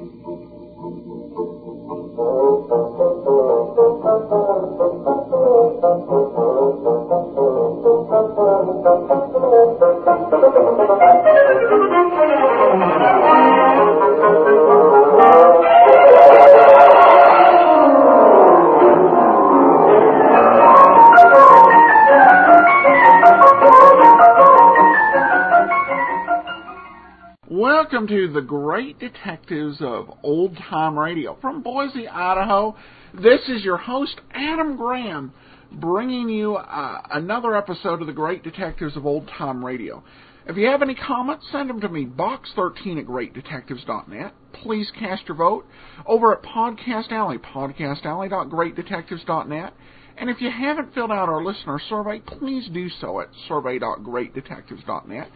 To the Great Detectives of Old Time Radio from Boise, Idaho. This is your host, Adam Graham, bringing you uh, another episode of the Great Detectives of Old Time Radio. If you have any comments, send them to me, box13 at greatdetectives.net. Please cast your vote over at Podcast Alley, podcastalley.greatdetectives.net. And if you haven't filled out our listener survey, please do so at survey.greatdetectives.net.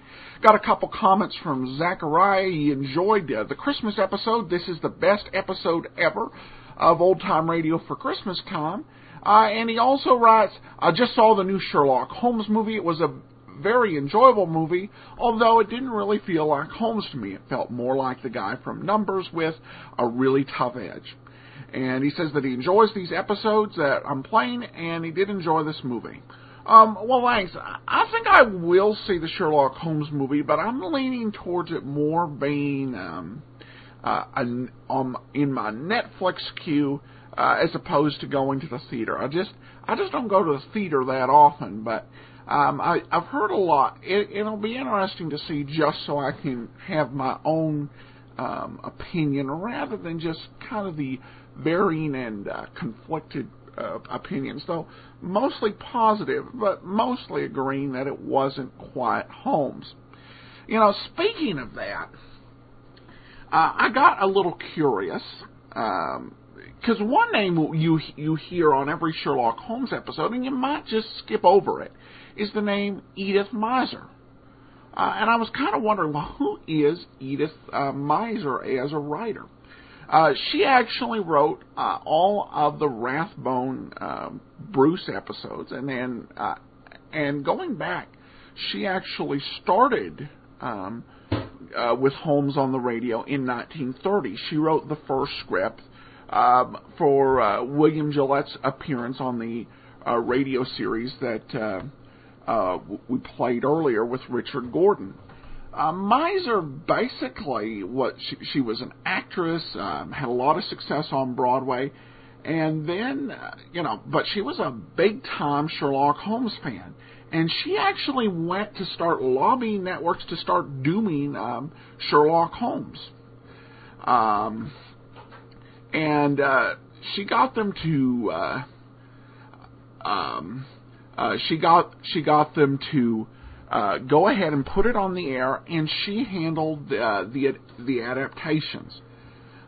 Got a couple comments from Zachariah. He enjoyed uh, the Christmas episode. This is the best episode ever of Old Time Radio for Christmas time. Uh, and he also writes, I just saw the new Sherlock Holmes movie. It was a very enjoyable movie, although it didn't really feel like Holmes to me. It felt more like the guy from Numbers with a really tough edge. And he says that he enjoys these episodes that I'm playing, and he did enjoy this movie. Um, well, thanks. I think I will see the Sherlock Holmes movie, but I'm leaning towards it more being um, uh, um, in my Netflix queue uh, as opposed to going to the theater. I just I just don't go to the theater that often, but um, I, I've heard a lot. It, it'll be interesting to see just so I can have my own um, opinion rather than just kind of the varying and uh, conflicted uh, opinions, though mostly positive, but mostly agreeing that it wasn't quite Holmes. You know, speaking of that, uh, I got a little curious because um, one name you you hear on every Sherlock Holmes episode, and you might just skip over it, is the name Edith Meiser. Uh, and I was kind of wondering, well, who is Edith uh, Meiser as a writer? Uh, she actually wrote uh, all of the Rathbone uh, Bruce episodes, and then uh, and going back, she actually started um, uh, with Holmes on the radio in 1930. She wrote the first script um, for uh, William Gillette's appearance on the uh, radio series that uh, uh, we played earlier with Richard Gordon. Uh, Meiser basically what she, she was an actress, um, had a lot of success on Broadway, and then uh, you know, but she was a big time Sherlock Holmes fan, and she actually went to start lobbying networks to start doing um, Sherlock Holmes, um, and uh, she got them to. Uh, um, uh, she got she got them to uh, go ahead and put it on the air, and she handled uh, the the adaptations.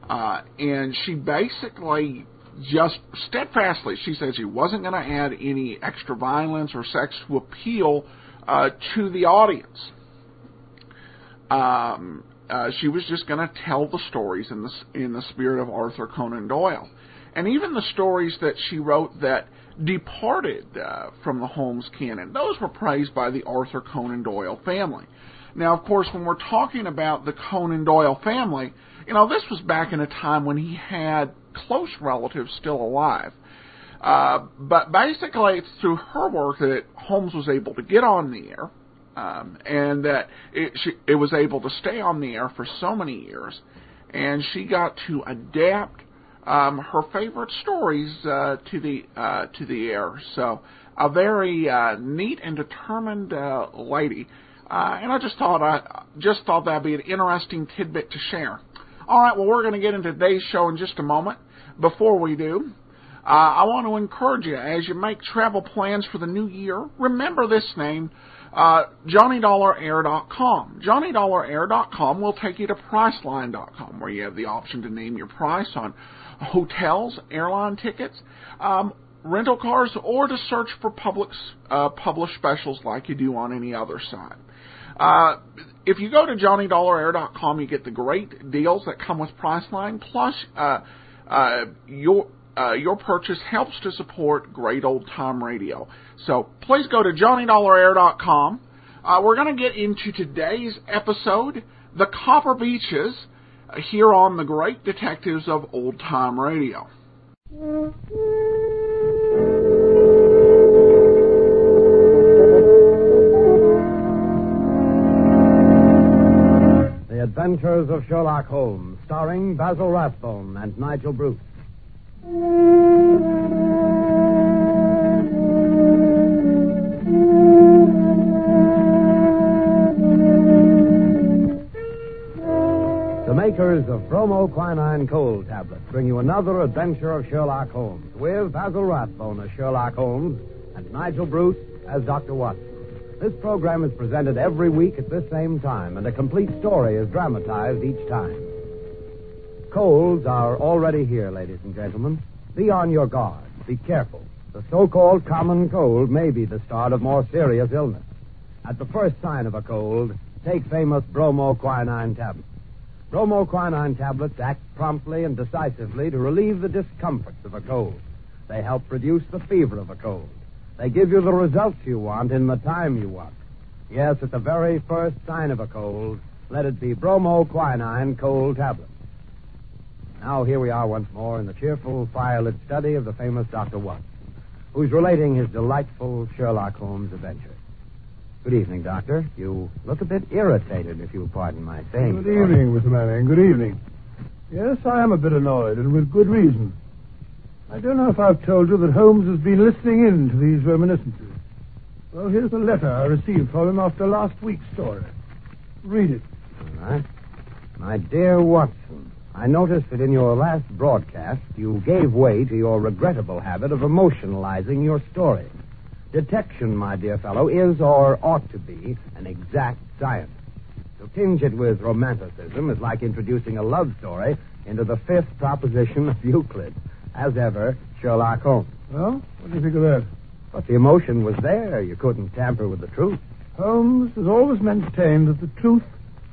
Uh, and she basically just steadfastly, she said she wasn't going to add any extra violence or sex to appeal uh, to the audience. Um, uh, she was just going to tell the stories in the in the spirit of Arthur Conan Doyle, and even the stories that she wrote that departed uh, from the Holmes canon. Those were praised by the Arthur Conan Doyle family. Now, of course, when we're talking about the Conan Doyle family, you know, this was back in a time when he had close relatives still alive. Uh, but basically, it's through her work that Holmes was able to get on the air, um, and that it, she, it was able to stay on the air for so many years, and she got to adapt um, her favorite stories uh, to the uh, to the air. So a very uh, neat and determined uh, lady, uh, and I just thought I just thought that'd be an interesting tidbit to share. All right, well we're going to get into today's show in just a moment. Before we do, uh, I want to encourage you as you make travel plans for the new year. Remember this name. Uh, JohnnyDollarAir.com. JohnnyDollarAir.com will take you to Priceline.com, where you have the option to name your price on hotels, airline tickets, um, rental cars, or to search for public, uh, published specials like you do on any other site. Uh, if you go to JohnnyDollarAir.com, you get the great deals that come with Priceline, plus uh, uh, your uh, your purchase helps to support great old time radio. So please go to JohnnyDollarAir.com. Uh, we're going to get into today's episode, the Copper Beeches here on the Great Detectives of Old Time Radio. The Adventures of Sherlock Holmes, starring Basil Rathbone and Nigel Bruce. Makers of bromoquinine cold tablets bring you another adventure of Sherlock Holmes with Basil Rathbone as Sherlock Holmes and Nigel Bruce as Dr. Watson. This program is presented every week at this same time, and a complete story is dramatized each time. Colds are already here, ladies and gentlemen. Be on your guard. Be careful. The so-called common cold may be the start of more serious illness. At the first sign of a cold, take famous bromoquinine tablets. Bromoquinine tablets act promptly and decisively to relieve the discomforts of a cold. They help reduce the fever of a cold. They give you the results you want in the time you want. Yes, at the very first sign of a cold, let it be bromoquinine cold tablets. Now here we are once more in the cheerful, firelit study of the famous Dr. Watson, who's relating his delightful Sherlock Holmes adventure. Good evening, Doctor. You look a bit irritated, if you'll pardon my saying. Good evening, Mr. Manning. Good evening. Yes, I am a bit annoyed, and with good reason. I don't know if I've told you that Holmes has been listening in to these reminiscences. Well, here's a letter I received from him after last week's story. Read it. All right. My dear Watson, I noticed that in your last broadcast you gave way to your regrettable habit of emotionalizing your story. Detection, my dear fellow, is or ought to be an exact science. To tinge it with romanticism is like introducing a love story into the fifth proposition of Euclid. As ever, Sherlock Holmes. Well, what do you think of that? But the emotion was there. You couldn't tamper with the truth. Holmes has always maintained that the truth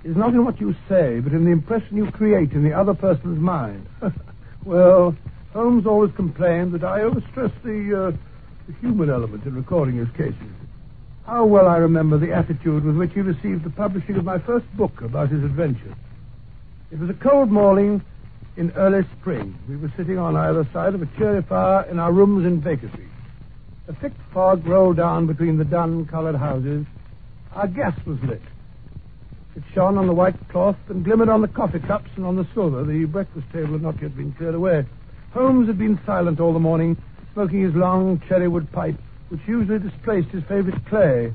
is not in what you say, but in the impression you create in the other person's mind. well, Holmes always complained that I overstress the, uh, the human element in recording his cases. How well I remember the attitude with which he received the publishing of my first book about his adventures. It was a cold morning in early spring. We were sitting on either side of a cheery fire in our rooms in Baker Street. A thick fog rolled down between the dun-colored houses. Our gas was lit. It shone on the white cloth and glimmered on the coffee cups and on the silver. The breakfast table had not yet been cleared away. Holmes had been silent all the morning, smoking his long cherrywood pipe, which usually displaced his favorite clay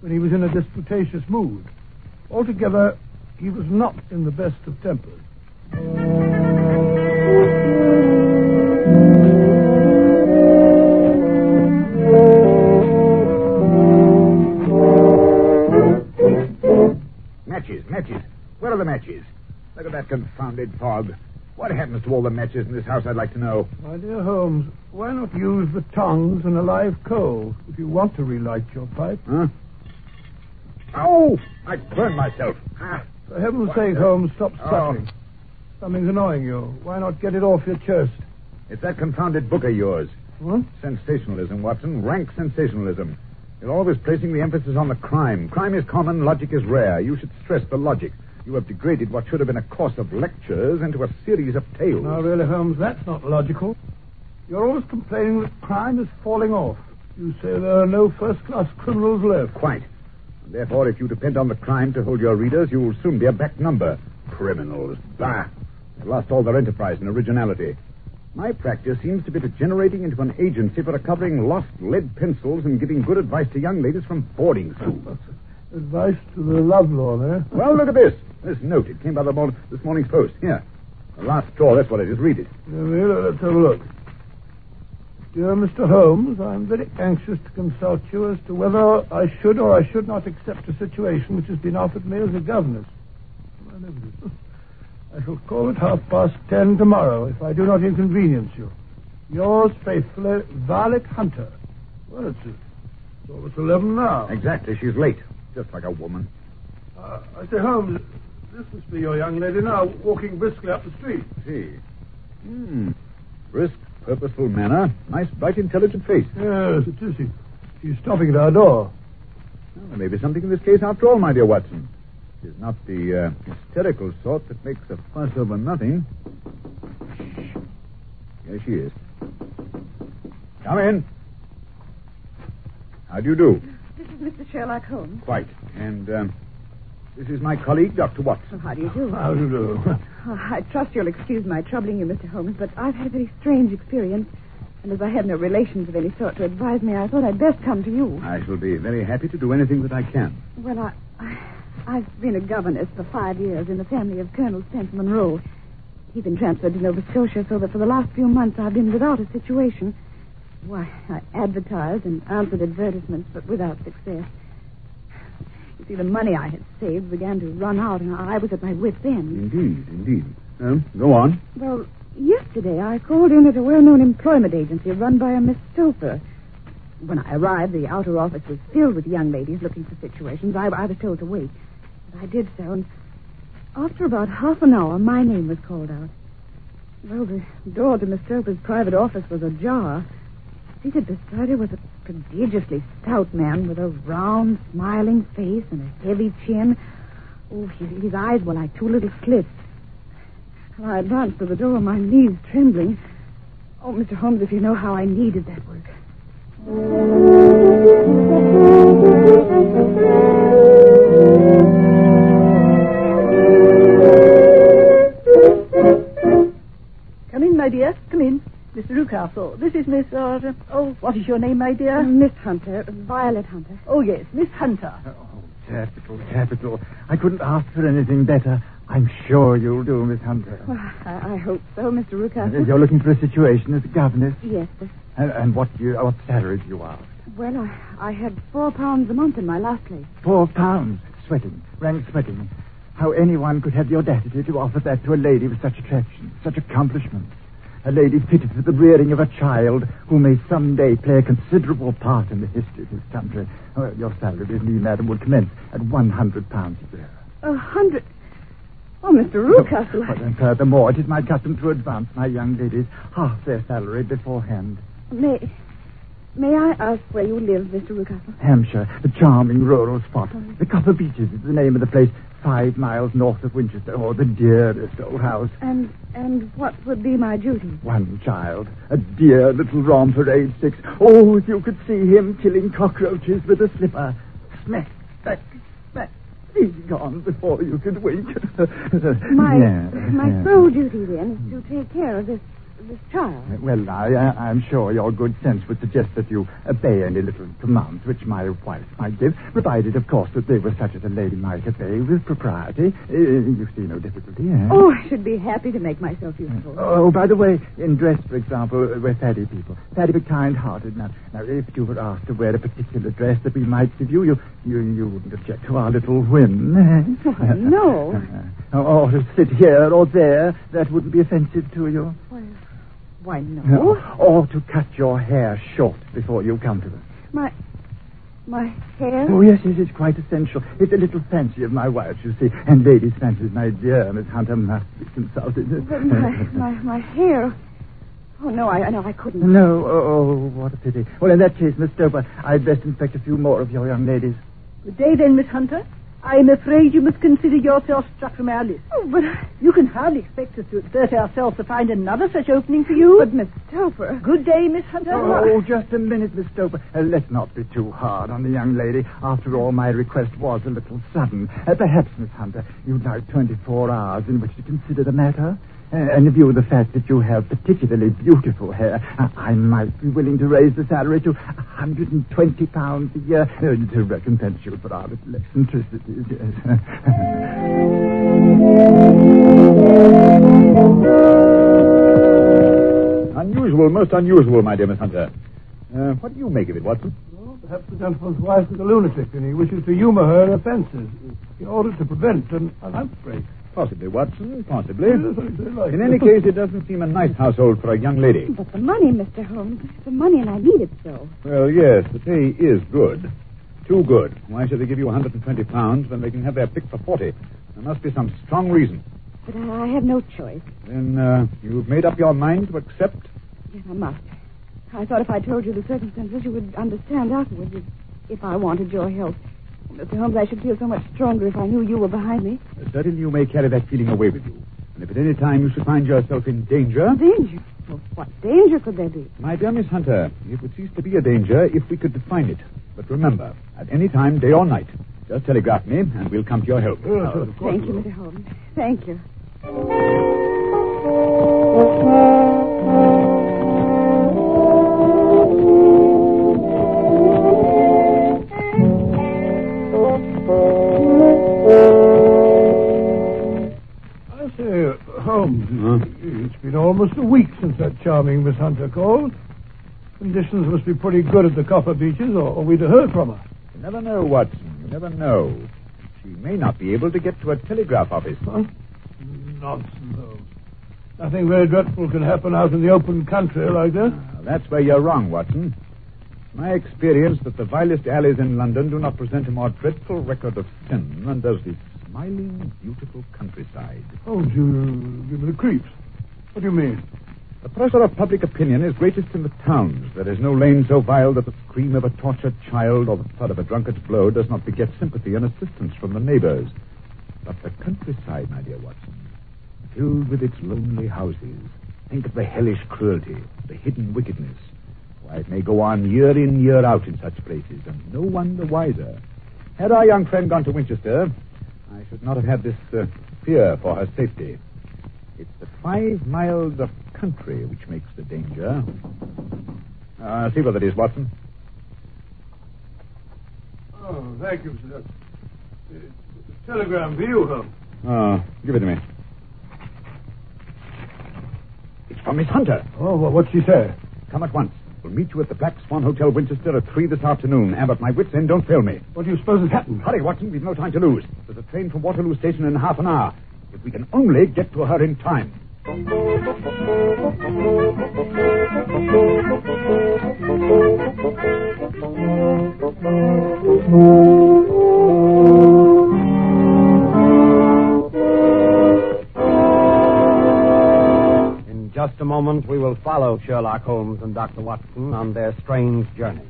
when he was in a disputatious mood. Altogether, he was not in the best of tempers. Matches, matches. Where are the matches? Look at that confounded fog. What happens to all the matches in this house, I'd like to know. My dear Holmes, why not use the tongs and a live coal if you want to relight your pipe? Huh? Oh! I burned myself. Ah, For heaven's What sake, the- Holmes, stop Oh. stuttering. Something's annoying you. Why not get it off your chest? it's that confounded book of yours. What? Sensationalism, Watson. Rank sensationalism. You're always placing the emphasis on the crime. Crime is common, logic is rare. You should stress the logic. You have degraded what should have been a course of lectures into a series of tales. Now, really, Holmes, that's not logical. You're always complaining that crime is falling off. You say there are no first-class criminals left. Quite. And therefore, if you depend on the crime to hold your readers, you will soon be a back number. Criminals. Bah. They've lost all their enterprise and originality. My practice seems to be degenerating into an agency for recovering lost lead pencils and giving good advice to young ladies from boarding schools. Advice to the lovelorn, eh? well, look at this. This note. It came by the mor- this morning's post. Here. The last straw. That's what it is. Read it. Well, let's have a look. Dear Mr. Holmes, I'm very anxious to consult you as to whether I should or I should not accept a situation which has been offered me as a governess. I. I shall call at half past ten tomorrow if I do not inconvenience you. Yours faithfully, Violet Hunter. Well, it's, it's almost eleven now. Exactly. She's late. Just like a woman. Uh, I say, Holmes, this must be your young lady now, walking briskly up the street. See. Hmm. Brisk, purposeful manner. Nice, bright, intelligent face. Yes, it is. She, she's stopping at our door. Well, there may be something in this case after all, my dear Watson. She's not the uh, hysterical sort that makes a fuss over nothing. Here she is. Come in. How do you do? This is Mr. Sherlock Holmes. Quite. And um, this is my colleague, Dr. Watson. How do you do? How do you do? Oh, I trust you'll excuse my troubling you, Mr. Holmes, but I've had a very strange experience. And as I have no relations of any sort to advise me, I thought I'd best come to you. I shall be very happy to do anything that I can. Well, I, I, I've been a governess for five years in the family of Colonel Spencer Monroe. He's been transferred to Nova Scotia, so that for the last few months I've been without a situation. Why, I advertised and answered advertisements, but without success. You see, the money I had saved began to run out, and I was at my wit's end. Indeed, indeed. Well, go on. Well, yesterday I called in at a well-known employment agency run by a Miss Stoper. When I arrived, the outer office was filled with young ladies looking for situations. I, I was told to wait. But I did so, and after about half an hour, my name was called out. Well, the door to Miss Stoper's private office was ajar. Seated beside her was a prodigiously stout man with a round, smiling face and a heavy chin. Oh, his, his eyes were like two little slits. Well, I advanced to the door, my knees trembling. Oh, Mr. Holmes, if you know how I needed that work. Come in, my dear. Come in. Mr. Rucastle. This is Miss, uh, oh, what is your name, my dear? Miss Hunter, Violet Hunter. Oh, yes, Miss Hunter. Oh, capital, capital. I couldn't ask for anything better. I'm sure you'll do, Miss Hunter. Well, I, I hope so, Mr. Rucastle. You're looking for a situation as a governess. Yes, sir. And, and what do you, what salary do you ask? Well, I, I had four pounds a month in my last place. Four pounds. Sweating. Rank sweating. How anyone could have the audacity to offer that to a lady with such attractions, such accomplishments. A lady fitted for the rearing of a child who may someday play a considerable part in the history of this country. Oh, your salary with me, madam, will commence at one hundred pounds a year. A hundred. Oh, Mr. Rucastle. But then furthermore, it is my custom to advance my young ladies half their salary beforehand. May, may I ask where you live, Mr. Rucastle? Hampshire, the charming rural spot. Oh. The Copper Beeches is the name of the place, five miles north of Winchester. Oh, the dearest old house. And and what would be my duty? One child, a dear little romper, age six. Oh, if you could see him killing cockroaches with a slipper. Smack, smack, smack. He's gone before you could wink. My my sole duty then is to take care of this this child. Well, I, I, I'm sure your good sense would suggest that you obey any little commands which my wife might give, provided, of course, that they were such as a lady might obey with propriety. Uh, you see no difficulty, eh? Oh, I should be happy to make myself useful. Oh, by the way, in dress, for example, uh, we're fatty people. Fatty but kind-hearted. Now, now, if you were asked to wear a particular dress that we might give you, you, you, you wouldn't object to our little whim, eh? Why, no. or, or to sit here or there, that wouldn't be offensive to you. Why, why no. Or to cut your hair short before you come to them. My my hair. Oh, yes, yes, it's quite essential. It's a little fancy of my wife's, you see. And ladies' fancies, my dear Miss Hunter, must be consulted. But my, my my hair. Oh no, I no, I couldn't. No, oh, oh, what a pity. Well, in that case, Miss Stoper, I'd best inspect a few more of your young ladies. Good day, then, Miss Hunter. I'm afraid you must consider yourself struck from our list. Oh, but You can hardly expect us to exert ourselves to find another such opening for you. but Miss Stoper. Good day, Miss Hunter. Oh, just a minute, Miss Stoper. Uh, let's not be too hard on the young lady. After all, my request was a little sudden. Uh, perhaps, Miss Hunter, you'd like 24 hours in which to consider the matter. Uh, and in view of the fact that you have particularly beautiful hair, uh, I might be willing to raise the salary to 120 pounds a year uh, to recompense you for our little eccentricities. Yes. Unusual, most unusual, my dear Miss Hunter. Uh, what do you make of it, Watson? Well, perhaps the gentleman's wife is a lunatic and he wishes to humor her offences in order to prevent an, an outbreak. Possibly, Watson, possibly. Yes, I say like In any case, it doesn't seem a nice household for a young lady. But the money, Mr. Holmes. The money, and I need it so. Well, yes, the pay is good. Too good. Why should they give you 120 pounds when they can have their pick for 40? There must be some strong reason. But I have no choice. Then uh, you've made up your mind to accept? Yes, I must. I thought if I told you the circumstances, you would understand afterwards if, if I wanted your help. Mr. Holmes, I should feel so much stronger if I knew you were behind me. Certainly you may carry that feeling away with you. And if at any time you should find yourself in danger... Danger? Well, what danger could there be? My dear Miss Hunter, it would cease to be a danger if we could define it. But remember, at any time, day or night, just telegraph me, and we'll come to your help. Oh, yes, of course. Thank you, Mr. Holmes. Thank you. Holmes, Huh? it's been almost a week since that charming Miss Hunter called. Conditions must be pretty good at the Copper Beeches, or, or we'd have heard from her. You never know, Watson. You never know. She may not be able to get to a telegraph office. Huh? Nonsense, Holmes. Nothing very dreadful can happen out in the open country like that. Now, that's where you're wrong, Watson. My experience that the vilest alleys in London do not present a more dreadful record of sin than does this smiling, beautiful countryside. Holmes, you give me the creeps. What do you mean? The pressure of public opinion is greatest in the towns. There is no lane so vile that the scream of a tortured child or the thud of a drunkard's blow does not beget sympathy and assistance from the neighbors. But the countryside, my dear Watson, filled with its lonely houses, think of the hellish cruelty, the hidden wickedness. Why, it may go on year in, year out in such places, and no one the wiser. Had our young friend gone to Winchester, I should not have had this uh, fear for her safety. It's the five miles of country which makes the danger. Uh, see what it is, Watson. Oh, thank you, sir. It's a telegram for you, Holmes. Oh, give it to me. It's from Miss Hunter. Oh, well, what'd she say? Come at once. We'll meet you at the Black Swan Hotel, Winchester, at three this afternoon. Abbott, my wits end. Don't fail me. What do you suppose has happened? Hurry, Watson. We've no time to lose. There's a train from Waterloo Station in half an hour. If we can only get to her in time. A moment, we will follow Sherlock Holmes and Dr. Watson on their strange journey.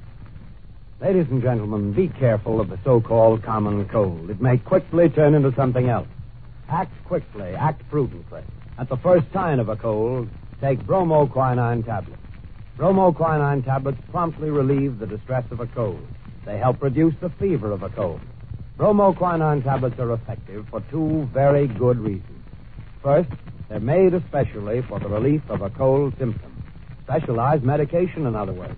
Ladies and gentlemen, be careful of the so-called common cold. It may quickly turn into something else. Act quickly, act prudently. At the first sign of a cold, take bromoquinine tablets. Bromoquinine tablets promptly relieve the distress of a cold. They help reduce the fever of a cold. Bromoquinine tablets are effective for two very good reasons. First, they're made especially for the relief of a cold symptom. Specialized medication, in other words.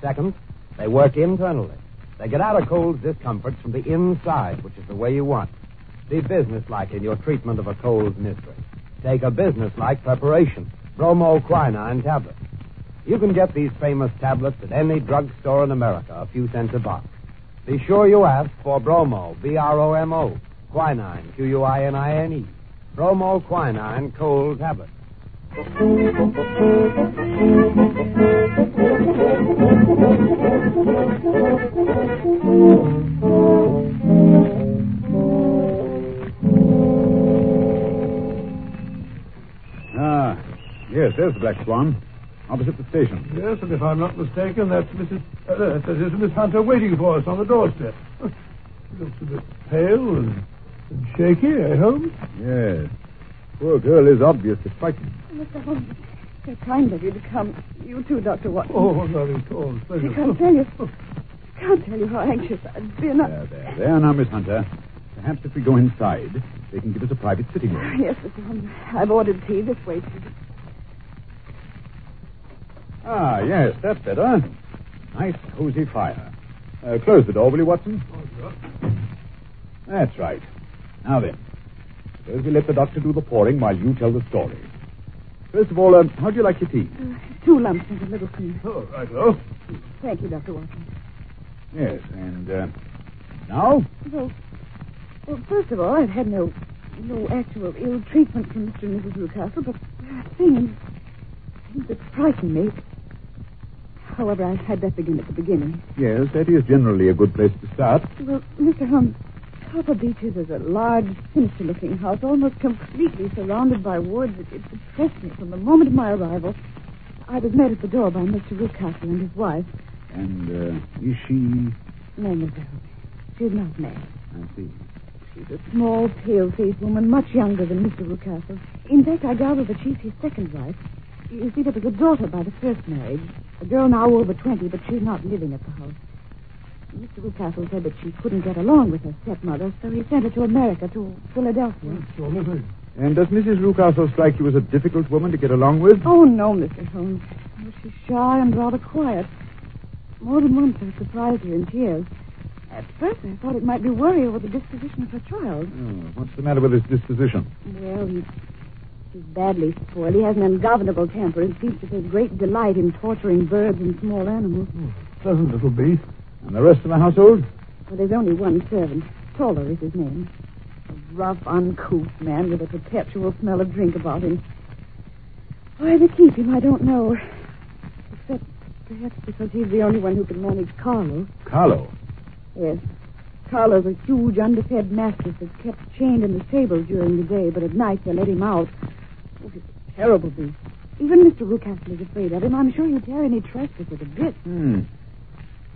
Second, they work internally. They get out of cold discomforts from the inside, which is the way you want. Be businesslike in your treatment of a cold mystery. Take a businesslike preparation. Bromoquinine tablets. You can get these famous tablets at any drugstore in America, a few cents a box. Be sure you ask for Bromo, B-R-O-M-O, quinine, Q-U-I-N-I-N-E. Bromo quinine cold tablets. Ah, yes, there's the Black Swan. Opposite the station. Yes, and if I'm not mistaken, that's Mrs. Uh, that is Miss Hunter waiting for us on the doorstep. She looks a bit pale and, and shaky, eh, Holmes? Yes. Poor girl is obviously frightened. Mr. Holmes, so kind of you to come. You too, Dr. Watson. Oh, not at all. I Pleasure. can't tell you. can't tell you how anxious I've been. I- There, there, there now, Miss Hunter. Perhaps if we go inside, they can give us a private sitting room. Yes, Mr. Holmes. I've ordered tea this way, please. Ah, yes, that's better. Nice, cozy fire. Uh, close the door, will you, Watson? That's right. Now then, suppose we let the doctor do the pouring while you tell the story. First of all, uh, how do you like your tea? Uh, two lumps and a little cream. Oh, right, oh. Thank you, Dr. Watson. Yes, and uh, now? Well, well, first of all, I've had no no actual ill treatment from Mr. and Mrs. Rucastle, but there are things, things that frighten me. However, I had that begin at the beginning. Yes, that is generally a good place to start. Well, Mr. Holmes, Copper Beeches is a large, sinister-looking house, almost completely surrounded by woods. It, it depressed me from the moment of my arrival. I was met at the door by Mr. Rucastle and his wife. And uh, is she... Holmes. she's not married. I see. She's a small, pale-faced woman, much younger than Mr. Rucastle. In fact, I gather that she's his second wife. You see, there was a daughter by the first marriage, a girl now over 20, but she's not living at the house. Mr. Rucastle said that she couldn't get along with her stepmother, so he sent her to America, to Philadelphia. Sure, Lizzie. And does Mrs. Rucastle strike you as a difficult woman to get along with? Oh, no, Mr. Holmes. Oh, she's shy and rather quiet. More than once I've surprised her in tears. At first I thought it might be worry over the disposition of her child. Oh, what's the matter with his disposition? Well, he's, he's badly spoiled. He has an ungovernable temper and seems to take great delight in torturing birds and small animals. Hmm, pleasant little beast. And the rest of the household? Well, there's only one servant. Toller is his name. A rough, uncouth man with a perpetual smell of drink about him. Why they keep him, I don't know. Except perhaps because he's the only one who can manage Carlo. Carlo. Yes. Carlo's a huge, underfed mastiff that's kept chained in the stable during the day, but at night they let him out. Oh, he's a terrible beast. Even Mr. Rucastle is afraid of him. I'm sure he'd tear any trespasser to bits. Hmm.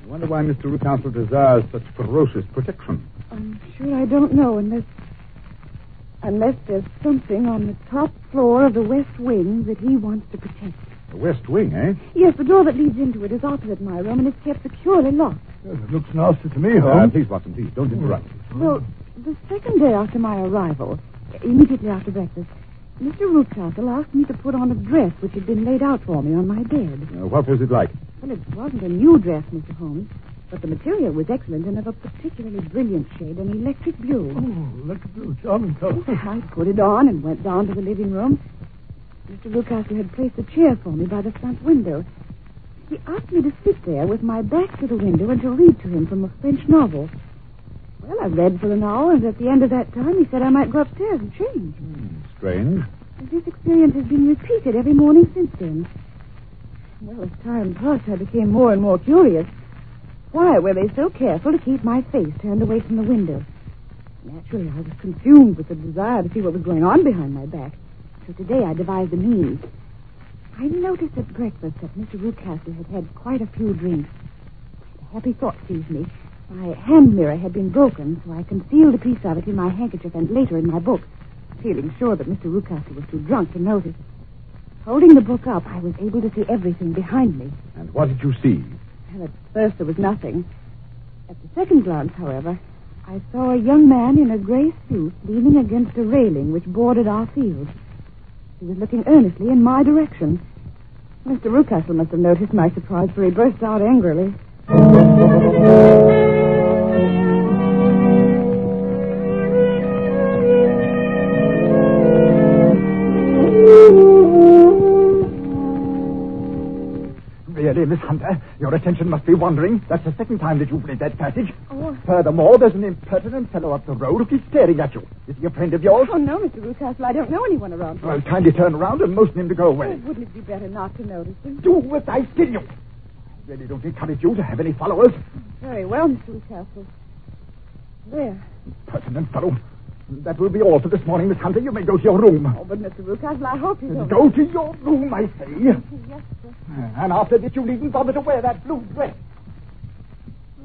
I wonder why Mr. Rucastle desires such ferocious protection. I'm sure I don't know unless unless there's something on the top floor of the west wing that he wants to protect. The West Wing, eh? Yes, the door that leads into it is opposite my room and it's kept securely locked. Yes, it looks nasty to me, Uh, please, Watson, please, don't interrupt. Me. Well, the second day after my arrival, immediately after breakfast, Mr. Rucastle asked me to put on a dress which had been laid out for me on my bed. Uh, what was it like? Well, it wasn't a new dress, Mr. Holmes, but the material was excellent and of a particularly brilliant shade, an electric blue. Oh, look at blue. Charming color. I put it on and went down to the living room. Mr. Rucastle had placed a chair for me by the front window. He asked me to sit there with my back to the window and to read to him from a French novel. Well, I read for an hour, and at the end of that time, he said I might go upstairs and change. Strange. This experience has been repeated every morning since then. Well, as time passed, I became more and more curious. Why were they so careful to keep my face turned away from the window? Naturally, I was consumed with the desire to see what was going on behind my back. So today I devised a means. I noticed at breakfast that Mr. Rucastle had had quite a few drinks. A happy thought seized me. My hand mirror had been broken, so I concealed a piece of it in my handkerchief and later in my book, feeling sure that Mr. Rucastle was too drunk to notice. Holding the book up, I was able to see everything behind me. And what did you see? Well, at first there was nothing. At the second glance, however, I saw a young man in a gray suit leaning against a railing which bordered our field. He was looking earnestly in my direction. Mr. Rucastle must have noticed my surprise, for he burst out angrily. Be wandering. That's the second time that you've read that passage. Oh. Furthermore, there's an impertinent fellow up the road who keeps staring at you. Is he a friend of yours? Oh, no, Mr. Rucastle, I don't know anyone around here. Well, kindly turn around and motion him to go Oh, away. wouldn't it be better not to notice him? Do as I tell you. I really don't encourage you to have any followers. Very well, Mr. Rucastle. There. Impertinent fellow. That will be all for this morning, Miss Hunter. You may go to your room. Oh, but Mr. Rucastle, I hope you don't... Go to your room, I say. Yes, sir. And after this, you needn't bother to wear that blue dress.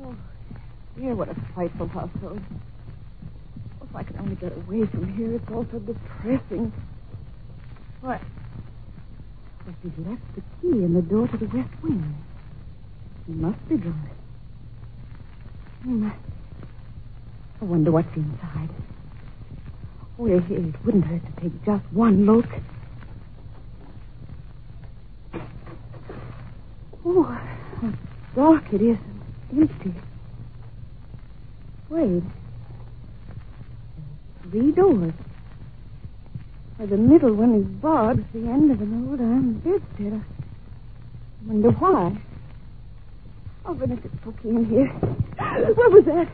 Oh, dear, what a frightful household. Oh, if I could only get away from here, it's all so depressing. What? But she's left the key in the door to the west wing. He must be drunk. Hmm. I wonder what's inside. Oh, it, it wouldn't hurt to take just one look. Oh, how dark it is and empty. Wait. Three doors. Why, the middle one is barred at the end of an old iron bedstead. I wonder why. Oh, goodness, it's pokey in here. What was that?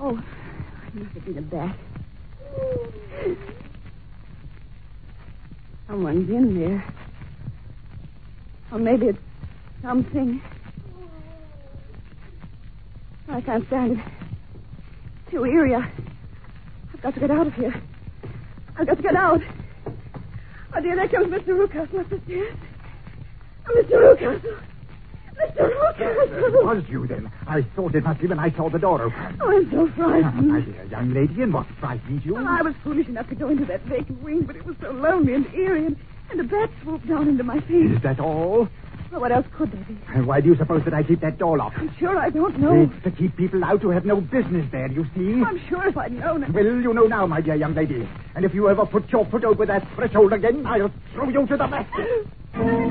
Oh, it must have been a bat. Someone's in there. Or maybe it's something. I can't stand it. Too eerie. I've got to get out of here. I've got to get out. Oh, dear, there comes Mr. Rucastle up the stairs. Mr. Rucastle. Mr. It was you then. I thought it must be when I saw the door open. Oh, I'm so frightened. Ah, my dear young lady, and what frightened you? Well, I was foolish enough to go into that vacant wing, but it was so lonely and eerie, and, and a bat swooped down into my face. Is that all? Well, what else could there be? And why do you suppose that I keep that door locked? I'm sure I don't know. It's to keep people out who have no business there, you see. I'm sure if I'd known it. Well, you know now, my dear young lady. And if you ever put your foot over that threshold again, I'll throw you to the back.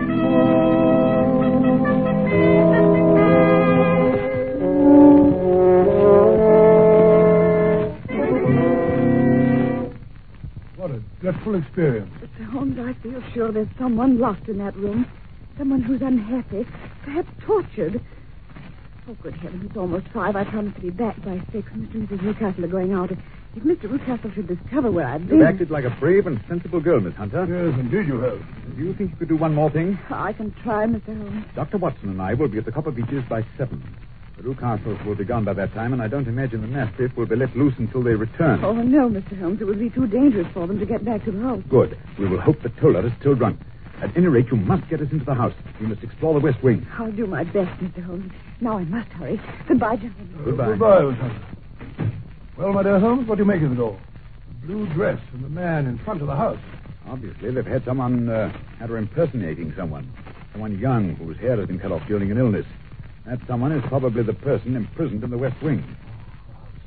feel sure there's someone locked in that room. Someone who's unhappy, perhaps tortured. Oh, good heavens, it's almost five. I promised to be back by six. Mr. and Mrs. Rucastle are going out. If, if Mr. Rucastle should discover where I've been... You've acted like a brave and sensible girl, Miss Hunter. Yes, indeed you have. Do you think you could do one more thing? I can try, Mr. Holmes. Dr. Watson and I will be at the Copper Beeches by seven. The Rucastles will be gone by that time, and I don't imagine the mastiff will be let loose until they return. Oh, no, Mr. Holmes. It would be too dangerous for them to get back to the house. Good. We will hope that Toller is still drunk. At any rate, you must get us into the house. We must explore the west wing. I'll do my best, Mr. Holmes. Now I must hurry. Goodbye, gentlemen. Goodbye. Goodbye, Miss Hunter. Well, my dear Holmes, what do you make of it all? The blue dress and the man in front of the house. Obviously, they've had someone, uh, had her impersonating someone. Someone young whose hair has been cut off during an illness. That someone is probably the person imprisoned in the west wing.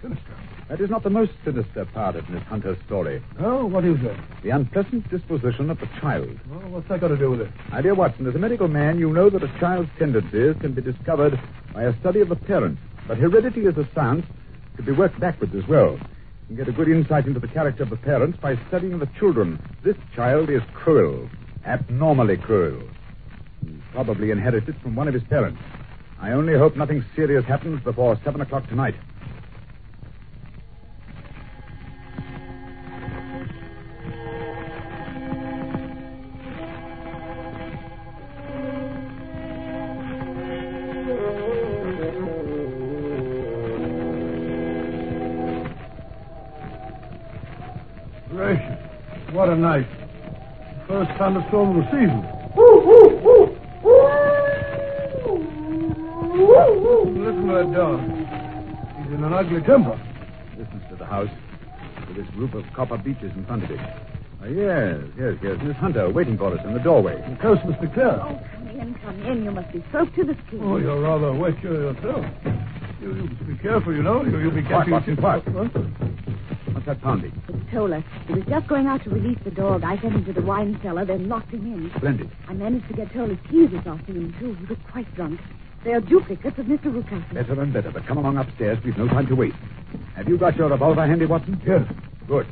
Sinister. That is not the most sinister part of Miss Hunter's story. Oh, what is that? The unpleasant disposition of the child. Well, what's that got to do with it? My dear Watson, as a medical man, you know that a child's tendencies can be discovered by a study of the parents. But heredity is a science could be worked backwards as well. You can get a good insight into the character of the parents by studying the children. This child is cruel, abnormally cruel. He probably inherited from one of his parents. I only hope nothing serious happens before seven o'clock tonight. Gracious. What a night. First thunderstorm of the season. Listen to that dog. He's in an ugly temper. Listens to the house with its group of copper beeches in front of it. Ah, yes, yes, yes. Miss Hunter waiting for us in the doorway. The coast must be clear. Oh, come in, come in. You must be soaked to the skin. Oh, you're rather wet yourself. You, you must be careful, you know. You, you'll be Quiet, catching... Watson, quiet. What's that pounding? It's Toller. He was just going out to release the dog. I sent him to the wine cellar, then locked him in. Splendid. I managed to get Toller's keys this afternoon, too. He was quite drunk. They are duplicates of Mr. Rucastle. Better and better, but come along upstairs. We've no time to wait. Have you got your revolver handy, Watson? Yes. Good.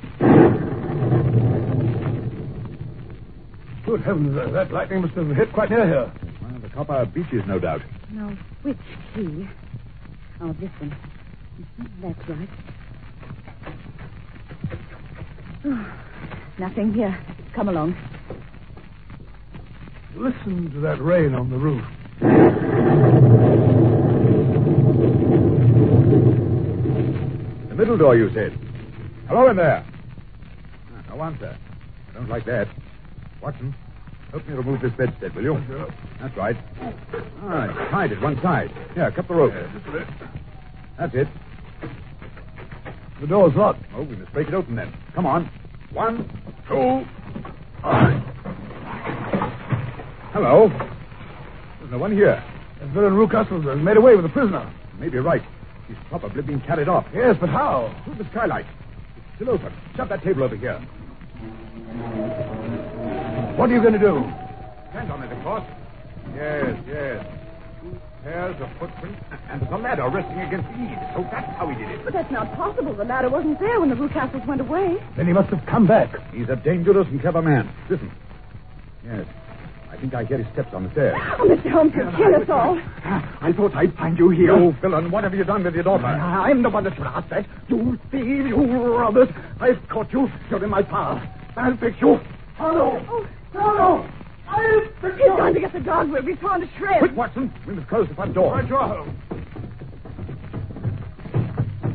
Good heavens, uh, that lightning must have hit quite near here. One of the copper beeches, no doubt. No, which key? Oh, this one. That's right. Oh, nothing here. Come along. Listen to that rain on the roof. Middle door, you said. Hello in there. Ah, no answer. I don't like that. Watson, help me remove this bedstead, will you? Sure. That's right. All right, tied it one side. Here, cut the rope. bit. That's it. The door's locked. Oh, we must break it open then. Come on. One, two. All right. Hello. There's no one here. That villain Rucastle has made away with the prisoner. Maybe you're right. He's probably been carried off. Yes, but how? Through the skylight. It's still open. Shut that table over here. What are you going to do? Stand on it, of course. Yes, yes. Two pairs of footprints and the ladder resting against the eaves. So that's how he did it. But that's not possible. The ladder wasn't there when the Rucastles went away. Then he must have come back. He's a dangerous and clever man. Listen. Yes. I think I hear his steps on the stairs. Oh, Mr. Holmes, you'll kill us all. Ah, I thought I'd find you here. You villain, what have you done with your daughter? I'm the one that should ask that. You thief, you robbers. I've caught you. You're in my power. I'll fix you. Follow. Oh, Follow. I'll fix he's going to get the dog. We'll be torn to shreds. Quick, Watson. We must close the front door. Right, your home.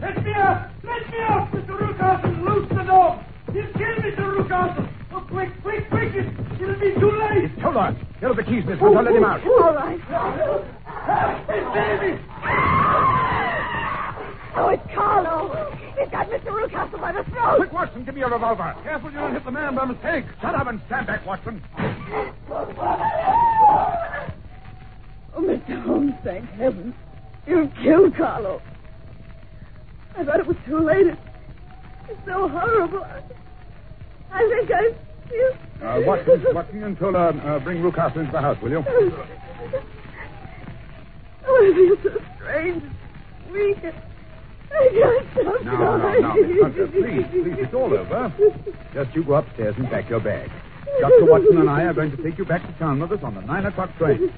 Let me out! Let me out, Mr. Rucastle! Loose the dog! He'll kill Mr. Rucastle! Oh, quick, quick, quick! It, it'll be too late! Toller, here are the keys, Miss Hunter. Let him out. All right. baby! Oh, it's Carlo. He's got Mr. Rucastle by the throat. Quick, Watson, give me your revolver. Careful you don't hit the man by mistake. Shut up and stand back, Watson. Oh, Mr. Holmes, thank heaven. you've killed Carlo. I thought it was too late. It's so horrible. I, think I feel... Uh, Watson, Watson and Toller, uh, bring Rucastle into the house, will you? Oh, I feel so strange, weak. I can't stop No, no, no, Miss Hunter, please, please, it's all over. Just you go upstairs and pack your bag. Dr. Watson and I are going to take you back to town with us on the 9 o'clock train.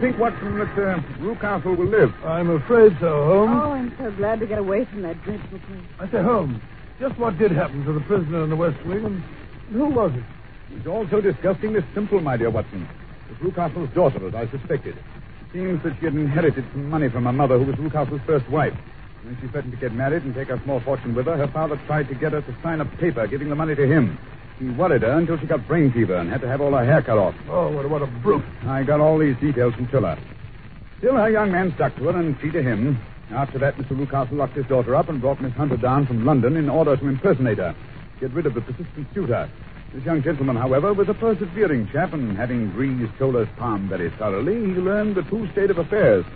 Think, Watson, that uh, Rucastle will live? I'm afraid so, Holmes. Oh, I'm so glad to get away from that dreadful place. I say, Holmes, just what did happen to the prisoner in the West Wing, and who was it? It's all so disgustingly simple, my dear Watson. It's Rucastle's daughter, as I suspected. It seems that she had inherited some money from her mother, who was Rucastle's first wife. When she threatened to get married and take her small fortune with her, her father tried to get her to sign a paper giving the money to him. He worried her until she got brain fever and had to have all her hair cut off. Oh, what, what a brute. I got all these details from Toller. Still, her young man stuck to her, and she to him. After that, Mr. Rucastle locked his daughter up and brought Miss Hunter down from London in order to impersonate her, get rid of the persistent suitor. This young gentleman, however, was a persevering chap, and having greased Toller's palm very thoroughly, he learned the true state of affairs.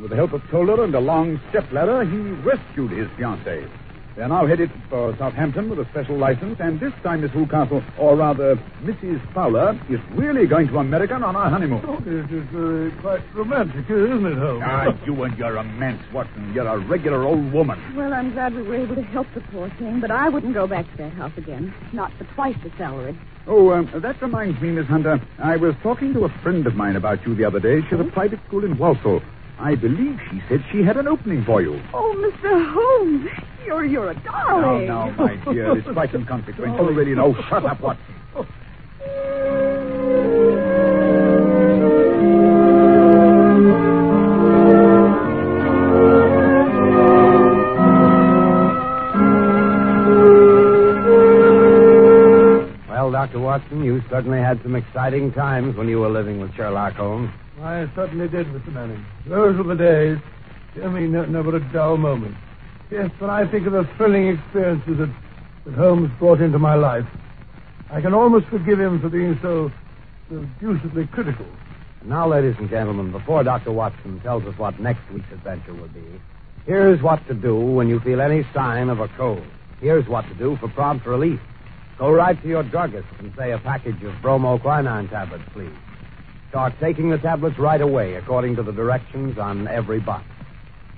With the help of Toller and a long stepladder, he rescued his fiancée. They're now headed for Southampton with a special license, and this time Miss Rucastle, or rather Mrs. Fowler, is really going to America on her honeymoon. Oh, it is uh, quite romantic, isn't it, Holmes? Ah, you and your romance, Watson. You're a regular old woman. Well, I'm glad we were able to help the poor thing, but I wouldn't go back to that house again. Not for twice the salary. Oh, um, that reminds me, Miss Hunter. I was talking to a friend of mine about you the other day. She has a private school in Walsall. I believe she said she had an opening for you. Oh, Mr. Holmes, you're you're a Now, darling. now, now, my dear, it's quite inconsequential. Really, no. Shut up, Watson. Well, Dr. Watson, you certainly had some exciting times when you were living with Sherlock Holmes. I certainly did, Mr. Manning. Those were the days. I mean, ne- never a dull moment. Yes, when I think of the thrilling experiences that, that Holmes brought into my life, I can almost forgive him for being so, so deucedly critical. Now, ladies and gentlemen, before Dr. Watson tells us what next week's adventure will be, here's what to do when you feel any sign of a cold. Here's what to do for prompt relief. Go right to your druggist and say a package of bromoquinine tablets, please. Start taking the tablets right away, according to the directions on every box.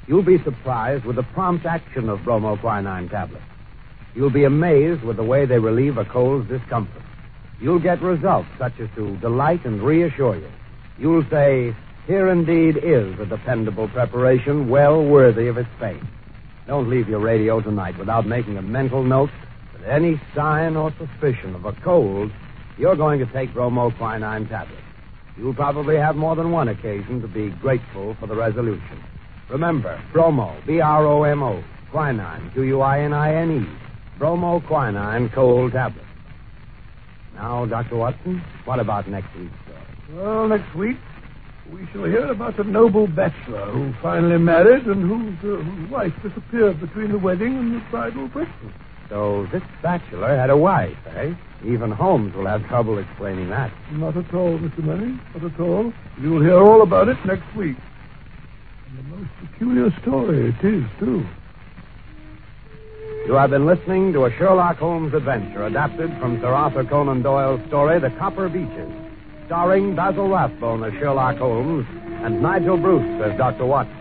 You'll be surprised with the prompt action of bromoquinine tablets. You'll be amazed with the way they relieve a cold's discomfort. You'll get results such as to delight and reassure you. You'll say, here indeed is a dependable preparation well worthy of its fame. Don't leave your radio tonight without making a mental note that any sign or suspicion of a cold, you're going to take bromoquinine tablets. You'll probably have more than one occasion to be grateful for the resolution. Remember, bromo, B-R-O-M-O, quinine, Q-U-I-N-I-N-E, bromoquinine cold tablets. Now, Dr. Watson, what about next week's story? Well, next week, we shall hear about a noble bachelor who finally married and whose, uh, whose wife disappeared between the wedding and the bridal breakfast. So this bachelor had a wife, eh? Even Holmes will have trouble explaining that. Not at all, Mr. Manning. Not at all. You'll hear all about it next week. And a most peculiar story it is, too. You have been listening to a Sherlock Holmes adventure adapted from Sir Arthur Conan Doyle's story, The Copper Beeches, starring Basil Rathbone as Sherlock Holmes and Nigel Bruce as Dr. Watson.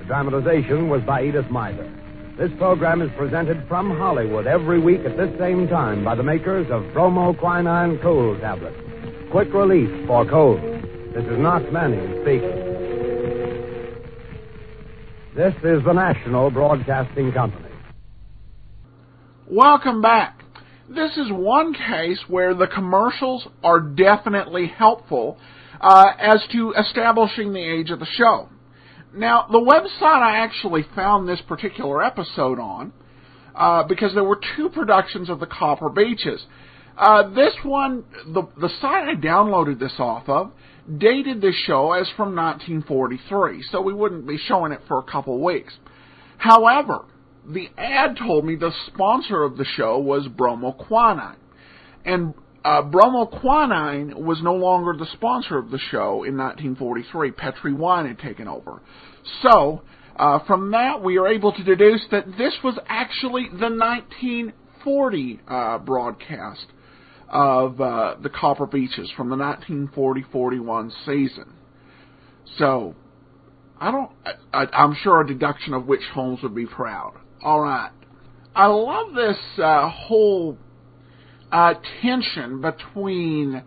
The dramatization was by Edith Meiser. This program is presented from Hollywood every week at this same time by the makers of bromoquinine cold tablets. Quick relief for cold. This is Knox Manning speaking. This is the National Broadcasting Company. Welcome back. This is one case where the commercials are definitely helpful uh, as to establishing the age of the show. Now, the website I actually found this particular episode on, uh, because there were two productions of the Copper Beeches. Uh, this one, the, the site I downloaded this off of, dated the show as from 1943, so we wouldn't be showing it for a couple weeks. However, the ad told me the sponsor of the show was bromoquinine. And uh, bromoquinine was no longer the sponsor of the show in 1943. Petri Wine had taken over. So, uh, from that, we are able to deduce that this was actually the 1940 uh, broadcast of uh, the Copper Beeches from the 1940-41 season. So, I don't. I, I'm sure a deduction of which Holmes would be proud. All right, I love this uh, whole uh, tension between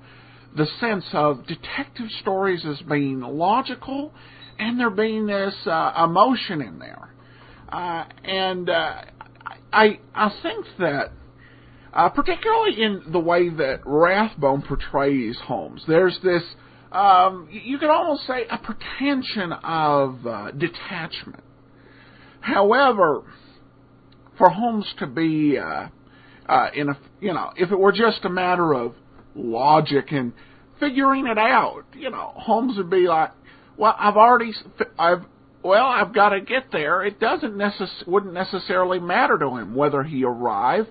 the sense of detective stories as being logical and there being this uh, emotion in there. Uh, and uh, I I think that uh, particularly in the way that Rathbone portrays Holmes, there's this um, you could almost say a pretension of uh, detachment. However, for Holmes to be uh, uh, in a you know if it were just a matter of logic and figuring it out, you know, Holmes would be like, well, I've already I've well, I've got to get there. It doesn't necess- wouldn't necessarily matter to him whether he arrived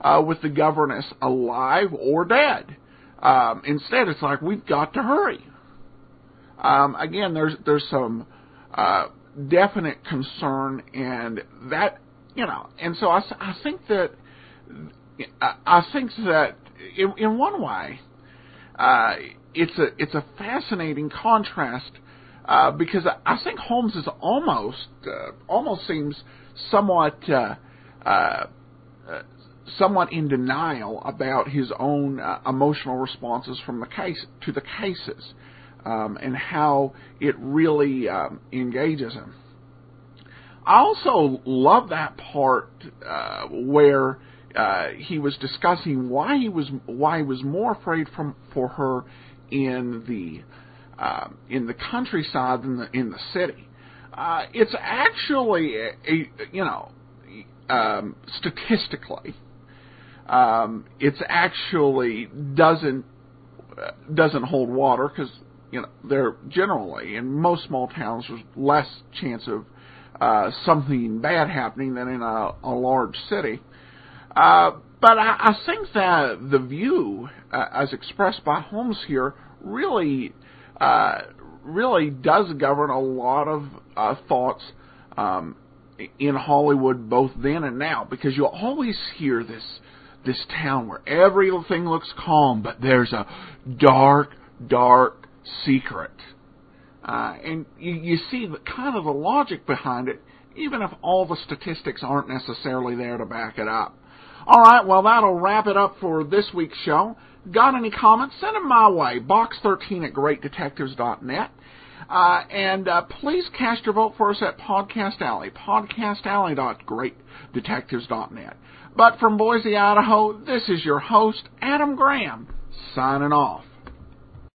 uh, with the governess alive or dead. Um, instead, it's like we've got to hurry. Um, again, there's there's some uh, definite concern, and that you know, and so I, I think that I think that in, in one way, uh, it's a it's a fascinating contrast uh, because I think Holmes is almost uh, almost seems somewhat uh, uh, somewhat in denial about his own uh, emotional responses from the case to the cases, um, and how it really um, engages him. I also love that part uh, where uh, he was discussing why he was why he was more afraid from for her in the uh, in the countryside than the, in the city. Uh, it's actually a, a you know um, statistically um, it's actually doesn't uh, doesn't hold water because you know there generally in most small towns there's less chance of uh, something bad happening than in a, a large city. Uh, but I, I think that the view, uh, as expressed by Holmes here, really, uh, really does govern a lot of uh, thoughts um, in Hollywood, both then and now, because you'll always hear this this town where everything looks calm, but there's a dark, dark secret. Uh, and you, you see the kind of the logic behind it, even if all the statistics aren't necessarily there to back it up. All right, well, that'll wrap it up for this week's show. Got any comments? Send them my way. Box13 at greatdetectives.net. Uh, and uh, please cast your vote for us at Podcast Alley, podcastalley.greatdetectives.net. But from Boise, Idaho, this is your host, Adam Graham, signing off.